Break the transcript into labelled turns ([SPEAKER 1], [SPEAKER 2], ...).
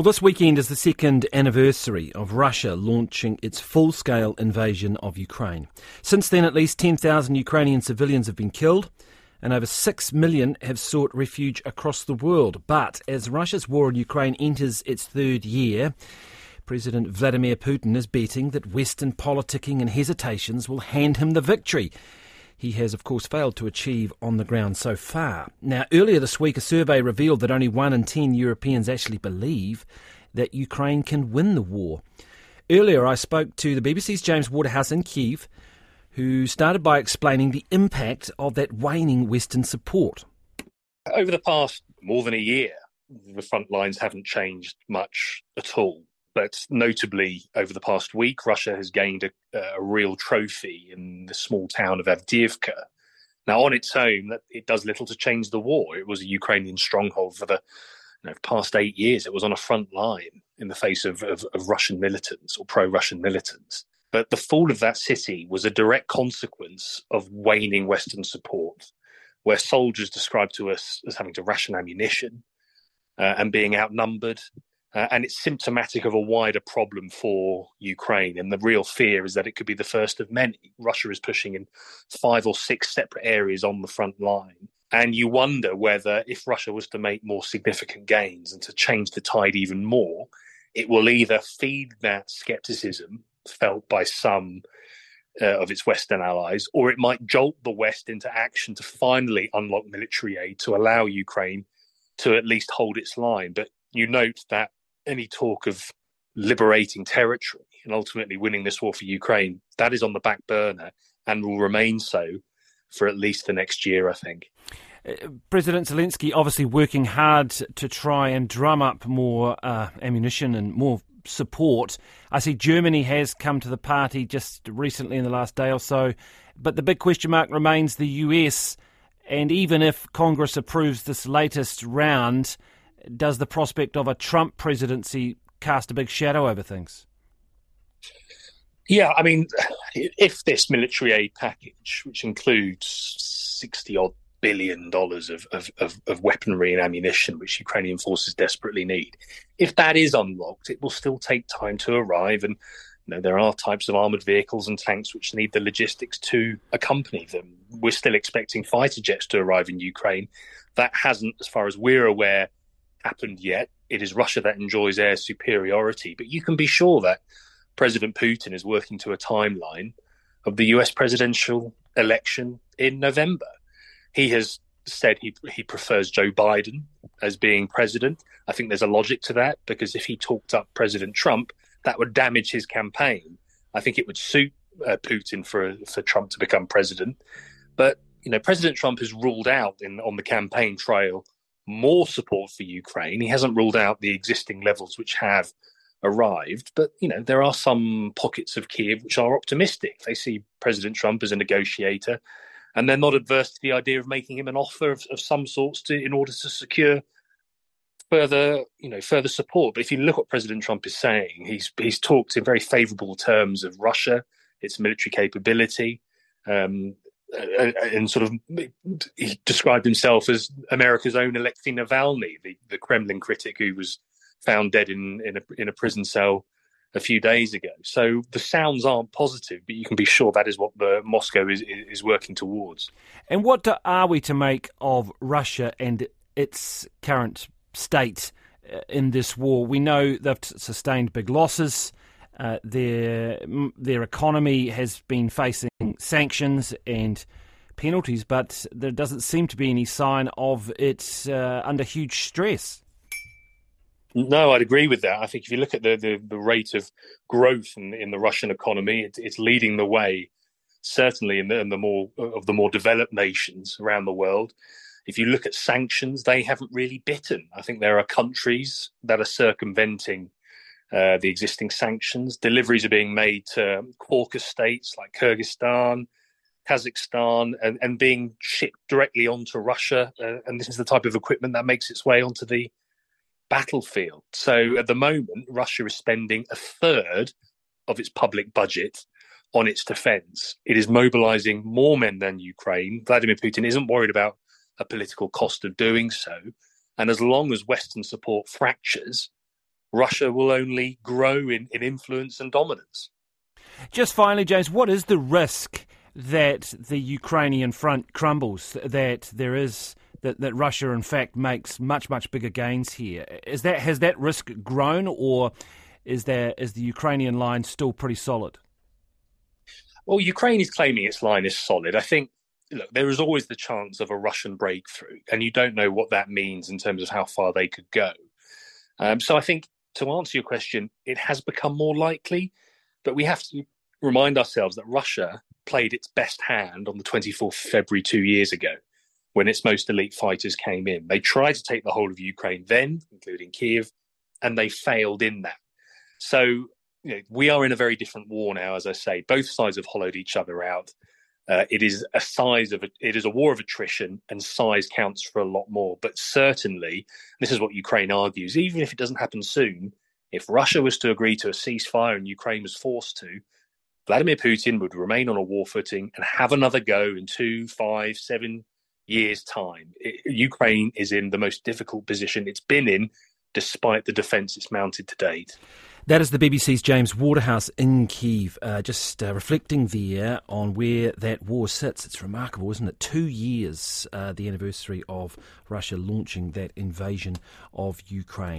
[SPEAKER 1] Well, this weekend is the second anniversary of Russia launching its full scale invasion of Ukraine. Since then, at least 10,000 Ukrainian civilians have been killed and over 6 million have sought refuge across the world. But as Russia's war in Ukraine enters its third year, President Vladimir Putin is betting that Western politicking and hesitations will hand him the victory he has, of course, failed to achieve on the ground so far. Now, earlier this week, a survey revealed that only one in ten Europeans actually believe that Ukraine can win the war. Earlier, I spoke to the BBC's James Waterhouse in Kiev, who started by explaining the impact of that waning Western support.
[SPEAKER 2] Over the past more than a year, the front lines haven't changed much at all. But notably, over the past week, Russia has gained a, a real trophy in the small town of Avdiivka. Now, on its own, that it does little to change the war. It was a Ukrainian stronghold for the you know, past eight years. It was on a front line in the face of, of, of Russian militants or pro Russian militants. But the fall of that city was a direct consequence of waning Western support, where soldiers described to us as having to ration ammunition uh, and being outnumbered uh, and it's symptomatic of a wider problem for Ukraine. And the real fear is that it could be the first of many. Russia is pushing in five or six separate areas on the front line. And you wonder whether, if Russia was to make more significant gains and to change the tide even more, it will either feed that skepticism felt by some uh, of its Western allies, or it might jolt the West into action to finally unlock military aid to allow Ukraine to at least hold its line. But you note that any talk of liberating territory and ultimately winning this war for Ukraine, that is on the back burner and will remain so for at least the next year, I think.
[SPEAKER 1] Uh, President Zelensky obviously working hard to try and drum up more uh, ammunition and more support. I see Germany has come to the party just recently in the last day or so, but the big question mark remains the US. And even if Congress approves this latest round, does the prospect of a Trump presidency cast a big shadow over things?
[SPEAKER 2] Yeah, I mean, if this military aid package, which includes 60 odd billion dollars of, of, of, of, weaponry and ammunition, which Ukrainian forces desperately need, if that is unlocked, it will still take time to arrive. And you know, there are types of armored vehicles and tanks which need the logistics to accompany them. We're still expecting fighter jets to arrive in Ukraine. That hasn't, as far as we're aware, happened yet. It is Russia that enjoys air superiority, but you can be sure that President Putin is working to a timeline of the US presidential election in November. He has said he he prefers Joe Biden as being president. I think there's a logic to that because if he talked up President Trump, that would damage his campaign. I think it would suit uh, Putin for for Trump to become president. But you know, President Trump has ruled out in on the campaign trail more support for Ukraine. He hasn't ruled out the existing levels which have arrived, but you know there are some pockets of Kiev which are optimistic. They see President Trump as a negotiator, and they're not adverse to the idea of making him an offer of, of some sorts to in order to secure further, you know, further support. But if you look what President Trump is saying, he's he's talked in very favourable terms of Russia, its military capability, um, and sort of he described himself as America's own Alexei Navalny, the, the Kremlin critic who was found dead in in a, in a prison cell a few days ago. So the sounds aren't positive, but you can be sure that is what the Moscow is is working towards.
[SPEAKER 1] And what are we to make of Russia and its current state uh, in this war? We know they've sustained big losses. Uh, their their economy has been facing sanctions and penalties, but there doesn't seem to be any sign of it uh, under huge stress.
[SPEAKER 2] No, I'd agree with that. I think if you look at the the, the rate of growth in, in the Russian economy, it, it's leading the way, certainly in the, in the more of the more developed nations around the world. If you look at sanctions, they haven't really bitten. I think there are countries that are circumventing uh, the existing sanctions. Deliveries are being made to Caucasus states like Kyrgyzstan, Kazakhstan, and, and being shipped directly onto Russia. Uh, and this is the type of equipment that makes its way onto the battlefield. So at the moment, Russia is spending a third of its public budget on its defense. It is mobilizing more men than Ukraine. Vladimir Putin isn't worried about a political cost of doing so. And as long as Western support fractures, Russia will only grow in, in influence and dominance.
[SPEAKER 1] Just finally, James, what is the risk that the Ukrainian front crumbles? That there is that, that Russia, in fact, makes much much bigger gains here. Is that has that risk grown, or is there is the Ukrainian line still pretty solid?
[SPEAKER 2] Well, Ukraine is claiming its line is solid. I think look, there is always the chance of a Russian breakthrough, and you don't know what that means in terms of how far they could go. Um, so I think to answer your question, it has become more likely, but we have to remind ourselves that Russia played its best hand on the 24th of February two years ago when its most elite fighters came in. They tried to take the whole of Ukraine then, including Kiev, and they failed in that. So you know, we are in a very different war now, as I say. Both sides have hollowed each other out. Uh, it is a size of a, it is a war of attrition, and size counts for a lot more. But certainly, this is what Ukraine argues. Even if it doesn't happen soon, if Russia was to agree to a ceasefire and Ukraine was forced to, Vladimir Putin would remain on a war footing and have another go in two, five, seven years' time. It, Ukraine is in the most difficult position it's been in, despite the defence it's mounted to date.
[SPEAKER 1] That is the BBC's James Waterhouse in Kiev, uh, just uh, reflecting there on where that war sits. It's remarkable, isn't it? Two years, uh, the anniversary of Russia launching that invasion of Ukraine.